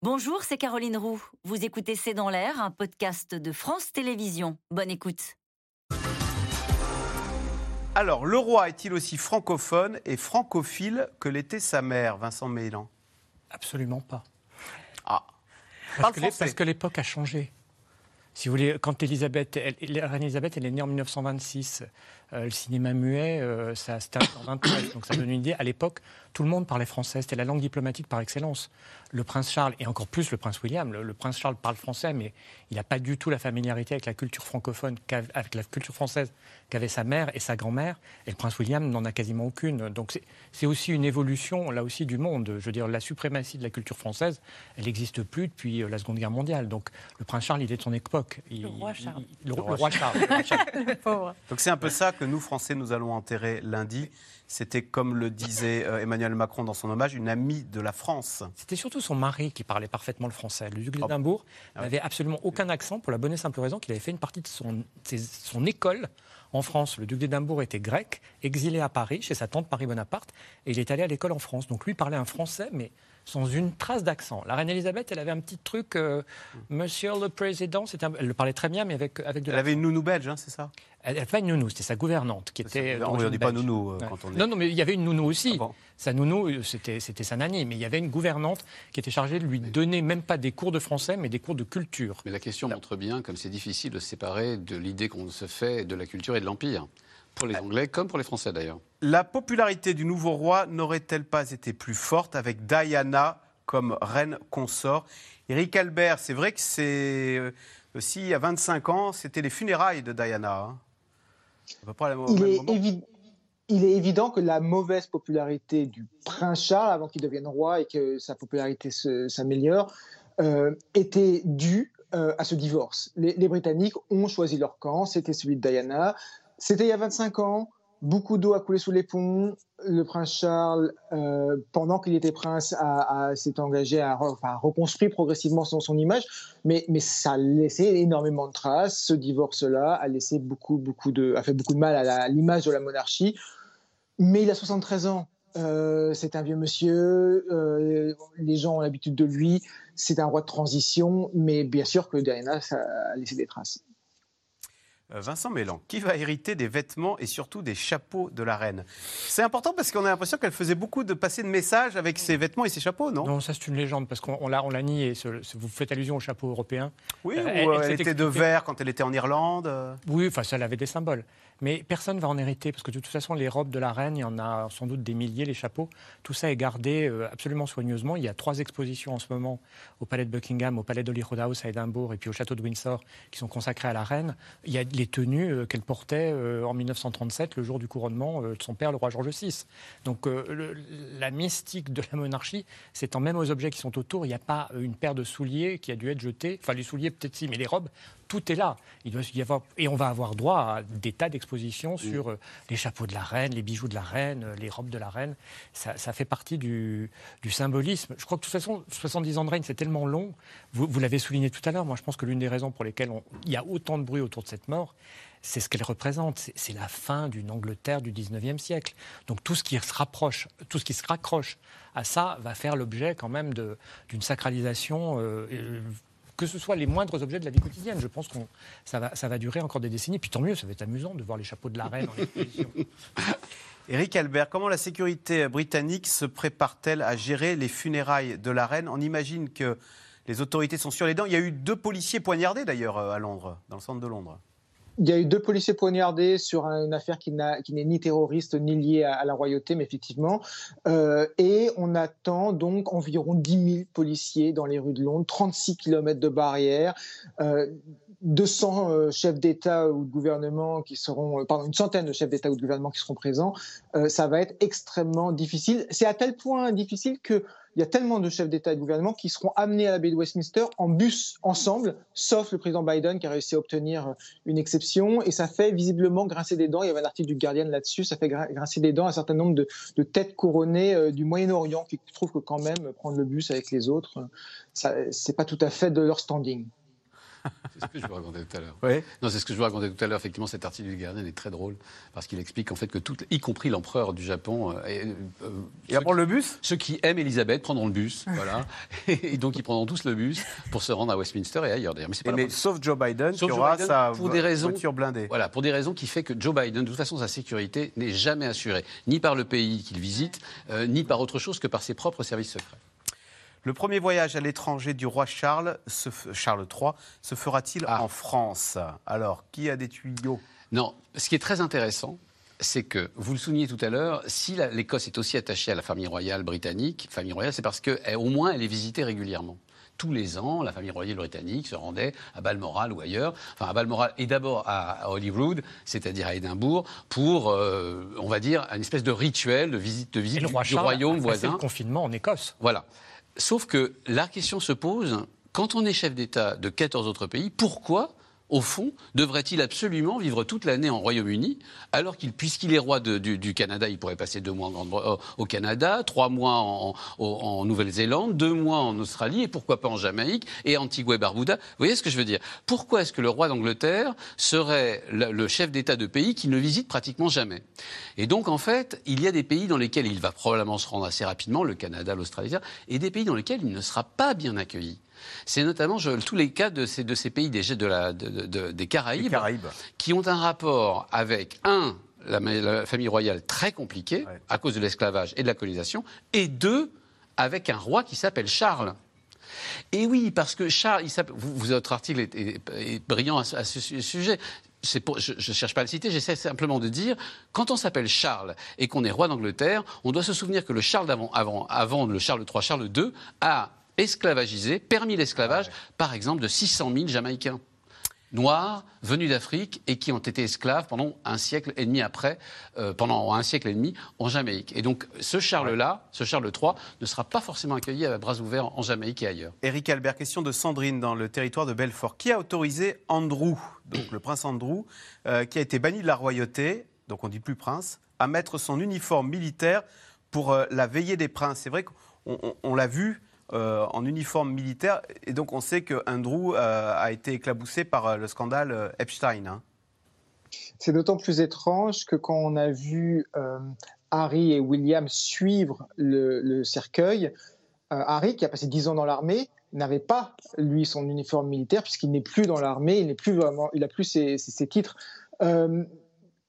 Bonjour, c'est Caroline Roux. Vous écoutez C'est dans l'air, un podcast de France Télévisions. Bonne écoute. Alors, le roi est-il aussi francophone et francophile que l'était sa mère, Vincent Mélan? Absolument pas. Ah. Parce que, parce que l'époque a changé. Si vous voulez, quand Elisabeth, la reine Elisabeth, elle est née en 1926. Euh, le cinéma muet, euh, ça termine en 23. Donc ça donne une idée. À l'époque, tout le monde parlait français. C'était la langue diplomatique par excellence. Le prince Charles, et encore plus le prince William, le, prince Charles parle français, mais il n'a pas du tout la familiarité avec la culture francophone, avec la culture française qu'avait sa mère et sa grand-mère. Et le prince William n'en a quasiment aucune. Donc c'est aussi une évolution, là aussi, du monde. Je veux dire, la suprématie de la culture française, elle n'existe plus depuis euh, la Seconde Guerre mondiale. Donc le prince Charles, il est de son époque. Le roi Charles. le, roi Charles. Donc c'est un peu ça que nous, Français, nous allons enterrer lundi. C'était, comme le disait euh, Emmanuel Macron dans son hommage, une amie de la France. C'était surtout son mari qui parlait parfaitement le français. Le duc d'Édimbourg ah n'avait absolument aucun accent pour la bonne et simple raison qu'il avait fait une partie de son, son école en France. Le duc d'Édimbourg était grec, exilé à Paris, chez sa tante Marie-Bonaparte, et il est allé à l'école en France. Donc lui parlait un français, mais sans une trace d'accent. La reine Elisabeth, elle avait un petit truc, euh, Monsieur le Président, elle le parlait très bien, mais avec, avec de Elle avait une nounou belge, hein, c'est ça? Elle n'avait pas une nounou, c'était sa gouvernante qui était. On ne dit pas nounou euh, quand on est. Non, non, mais il y avait une nounou aussi. Ah sa nounou, euh, c'était sa nanny, mais il y avait une gouvernante qui était chargée de lui donner même pas des cours de français, mais des cours de culture. Mais la question montre bien comme c'est difficile de se séparer de l'idée qu'on se fait de la culture et de l'Empire. Pour les Anglais comme pour les Français d'ailleurs. La popularité du nouveau roi n'aurait-elle pas été plus forte avec Diana comme reine consort? Eric Albert, c'est vrai que c'est aussi, il y a 25 ans, c'était les funérailles de Diana. Hein. il, est il est évident que la mauvaise popularité du prince Charles, avant qu'il devienne roi et que sa popularité s'améliore, euh, était due euh, à ce divorce. Les, les, Britanniques ont choisi leur camp, c'était celui de Diana. C'était il y a 25 ans, beaucoup d'eau a coulé sous les ponts. Le prince Charles, euh, pendant qu'il était prince, s'est engagé à, reconstruire progressivement son, image, mais, mais ça a laissé énormément de traces. Ce divorce-là a laissé beaucoup, beaucoup de, a fait beaucoup de mal à l'image de la monarchie. Mais il a 73 ans. Euh, c'est un vieux monsieur, euh, les gens ont l'habitude de lui, c'est un roi de transition, mais bien sûr que Diana ça a laissé des traces. Euh, Vincent Mélan, qui va hériter des vêtements et surtout des chapeaux de la reine? C'est important parce qu'on a l'impression qu'elle faisait beaucoup de passer de messages avec ses vêtements et ses chapeaux, non? Non, ça c'est une légende parce qu'on l'a, on l'a nié. Vous faites allusion au chapeau européen. Oui, euh, elle, était de verre quand elle était en Irlande. Oui, enfin ça, elle avait des symboles. Mais personne ne va en hériter, parce que de toute façon, les robes de la reine, il y en a sans doute des milliers, les chapeaux, tout ça est gardé euh, absolument soigneusement. Il y a trois expositions en ce moment au Palais de Buckingham, au Palais d'Holyrood House à Édimbourg et puis au Château de Windsor qui sont consacrées à la reine. Il y a les tenues euh, qu'elle portait euh, en 1937, le jour du couronnement de son père, le roi George VI. Donc la mystique de la monarchie s'étend même aux objets qui sont autour. Il n'y a pas une paire de souliers qui a dû être jetée. Enfin, les souliers peut-être si, mais les robes, tout est là. Il doit y avoir, et on va avoir droit à des tas d'expositions sur euh, les chapeaux de la reine, les bijoux de la reine, euh, les robes de la reine. Ça, fait partie du, symbolisme. Je crois que de toute façon, 70 ans de règne, c'est tellement long. Vous, l'avez souligné tout à l'heure. Moi, je pense que l'une des raisons pour lesquelles il y a autant de bruit autour de cette mort, c'est ce qu'elle représente. C'est la fin d'une Angleterre du 19e siècle. Donc tout ce qui se rapproche, tout ce qui se raccroche à ça va faire l'objet quand même d'une sacralisation euh, que ce soit les moindres objets de la vie quotidienne. Je pense que ça va, ça va durer encore des décennies. Puis tant mieux, ça va être amusant de voir les chapeaux de la reine en exposition. Éric Albert, comment la sécurité britannique se prépare-t-elle à gérer les funérailles de la reine? On imagine que les autorités sont sur les dents. Il y a eu deux policiers poignardés d'ailleurs à Londres, dans le centre de Londres. Il y a eu deux policiers poignardés sur une affaire qui n'est ni terroriste ni liée à, la royauté, mais effectivement. Euh, et on attend donc environ 10 000 policiers dans les rues de Londres, 36 km de barrières. Euh, 200 euh, chefs d'État ou de gouvernement qui seront, euh, pardon, une centaine de chefs d'État ou de gouvernement qui seront présents, euh, ça va être extrêmement difficile. C'est à tel point difficile que il y a tellement de chefs d'État et de gouvernement qui seront amenés à la baie de Westminster en bus ensemble, sauf le président Biden qui a réussi à obtenir une exception. Et ça fait visiblement grincer des dents. Il y avait un article du Guardian là-dessus. Ça fait grincer des dents un certain nombre de, de têtes couronnées du Moyen-Orient qui trouvent que quand même prendre le bus avec les autres, c'est pas tout à fait de leur standing. C'est ce que je vous racontais tout à l'heure. Oui. Non, c'est ce que je vous racontais tout à l'heure. Effectivement, cet article du Guardian est très drôle parce qu'il explique en fait que tout, y compris l'empereur du Japon, euh, et, euh, le bus? Ceux qui aiment Elisabeth prendront le bus, voilà. et donc ils prendront tous le bus pour se rendre à Westminster et ailleurs d'ailleurs. Mais, mais sauf Joe Biden, qui aura sa pour des raisons, voiture blindée. Voilà, pour des raisons qui fait que Joe Biden, de toute façon, sa sécurité n'est jamais assurée, ni par le pays qu'il visite, euh, ni par autre chose que par ses propres services secrets. Le premier voyage à l'étranger du roi Charles, Charles III, se fera-t-il ah. en France? Alors, qui a des tuyaux? Non, ce qui est très intéressant, c'est que, vous le soulignez tout à l'heure, si l'Écosse est aussi attachée à la famille royale britannique, famille royale, c'est parce qu'au moins elle est visitée régulièrement tous les ans, la famille royale britannique se rendait à Balmoral ou ailleurs, enfin à Balmoral et d'abord à Holyrood, c'est-à-dire à Édimbourg, pour, euh, on va dire, une espèce de rituel de visite, de visite du, royaume voisin. le confinement en Écosse. Voilà. Sauf que la question se pose, quand on est chef d'État de 14 autres pays, pourquoi au fond, devrait-il absolument vivre toute l'année en Royaume-Uni, alors qu'il, puisqu'il est roi du, Canada, il pourrait passer deux mois au Canada, trois mois en, Nouvelle-Zélande, deux mois en Australie, et pourquoi pas en Jamaïque, et Antigua et Barbuda. Vous voyez ce que je veux dire? Pourquoi est-ce que le roi d'Angleterre serait le, chef d'État de pays qui ne visite pratiquement jamais? Et donc, en fait, il y a des pays dans lesquels il va probablement se rendre assez rapidement, le Canada, l'Australie, et des pays dans lesquels il ne sera pas bien accueilli. C'est notamment tous les cas de ces, pays des, Caraïbes, qui ont un rapport avec, un, la, famille royale très compliquée à cause de l'esclavage et de la colonisation, et deux, avec un roi qui s'appelle Charles. Et oui, parce que Charles, votre article est, brillant à, ce sujet. je ne cherche pas à le citer, j'essaie simplement de dire, quand on s'appelle Charles et qu'on est roi d'Angleterre, on doit se souvenir que le Charles d'avant, avant le Charles III, Charles II, a esclavagisé, permis l'esclavage, ah par exemple, de 600 000 Jamaïcains noirs venus d'Afrique et qui ont été esclaves pendant un siècle et demi après, euh, pendant un siècle et demi en Jamaïque. Et donc ce Charles-là, ce Charles III, ne sera pas forcément accueilli à bras ouverts en Jamaïque et ailleurs. Éric Albert, question de Sandrine dans le territoire de Belfort. Qui a autorisé Andrew, donc le prince Andrew, euh, qui a été banni de la royauté, donc on dit plus prince, à mettre son uniforme militaire pour euh, la veillée des princes? C'est vrai qu'on l'a vu euh, en uniforme militaire. Et donc on sait que Andrew euh, a été éclaboussé par euh, le scandale Epstein. Hein. C'est d'autant plus étrange que quand on a vu Harry et William suivre le, cercueil, Harry, qui a passé dix ans dans l'armée, n'avait pas, lui, son uniforme militaire, puisqu'il n'est plus dans l'armée, il n'est plus vraiment, il a plus ses titres.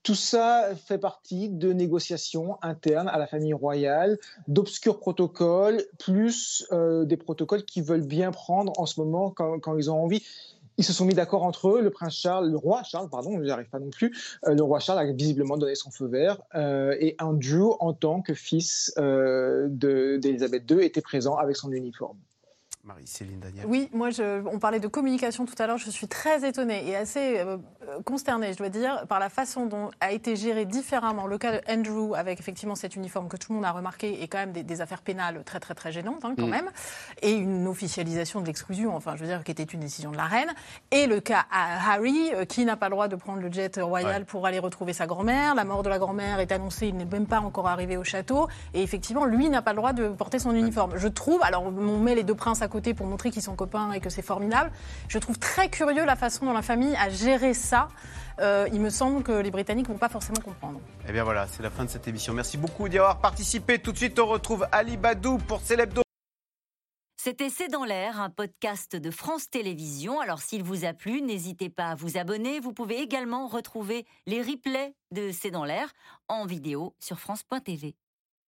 Tout ça fait partie de négociations internes à la famille royale, d'obscurs protocoles, plus euh, des protocoles qu'ils veulent bien prendre en ce moment quand, ils ont envie. Ils se sont mis d'accord entre eux. Le prince Charles, le roi Charles, pardon, je n'y arrive pas non plus. Euh, le roi Charles a visiblement donné son feu vert. Euh, et Andrew, en tant que fils d'Élisabeth II, était présent avec son uniforme. Marie-Céline Daniel. Oui, moi, je, on parlait de communication tout à l'heure. Je suis très étonnée et assez euh, consternée, je dois dire, par la façon dont a été géré différemment le cas de Andrew, avec effectivement cet uniforme que tout le monde a remarqué, et quand même des, affaires pénales très, très, très gênantes, hein, quand mm. même, et une officialisation de l'exclusion, enfin, je veux dire, qui était une décision de la reine, et le cas à Harry, euh, qui n'a pas le droit de prendre le jet royal pour aller retrouver sa grand-mère. La mort de la grand-mère est annoncée, il n'est même pas encore arrivé au château, et effectivement, lui n'a pas le droit de porter son uniforme. Je trouve, alors, on met les deux princes à côté pour montrer qu'ils sont copains et que c'est formidable. Je trouve très curieux la façon dont la famille a géré ça. Euh, il me semble que les Britanniques ne vont pas forcément comprendre. Eh bien voilà, c'est la fin de cette émission. Merci beaucoup d'y avoir participé. Tout de suite, on retrouve Ali Badou pour Célébdo. C'était C'est dans l'air, un podcast de France Télévisions. Alors s'il vous a plu, n'hésitez pas à vous abonner. Vous pouvez également retrouver les replays de C'est dans l'air en vidéo sur France.tv.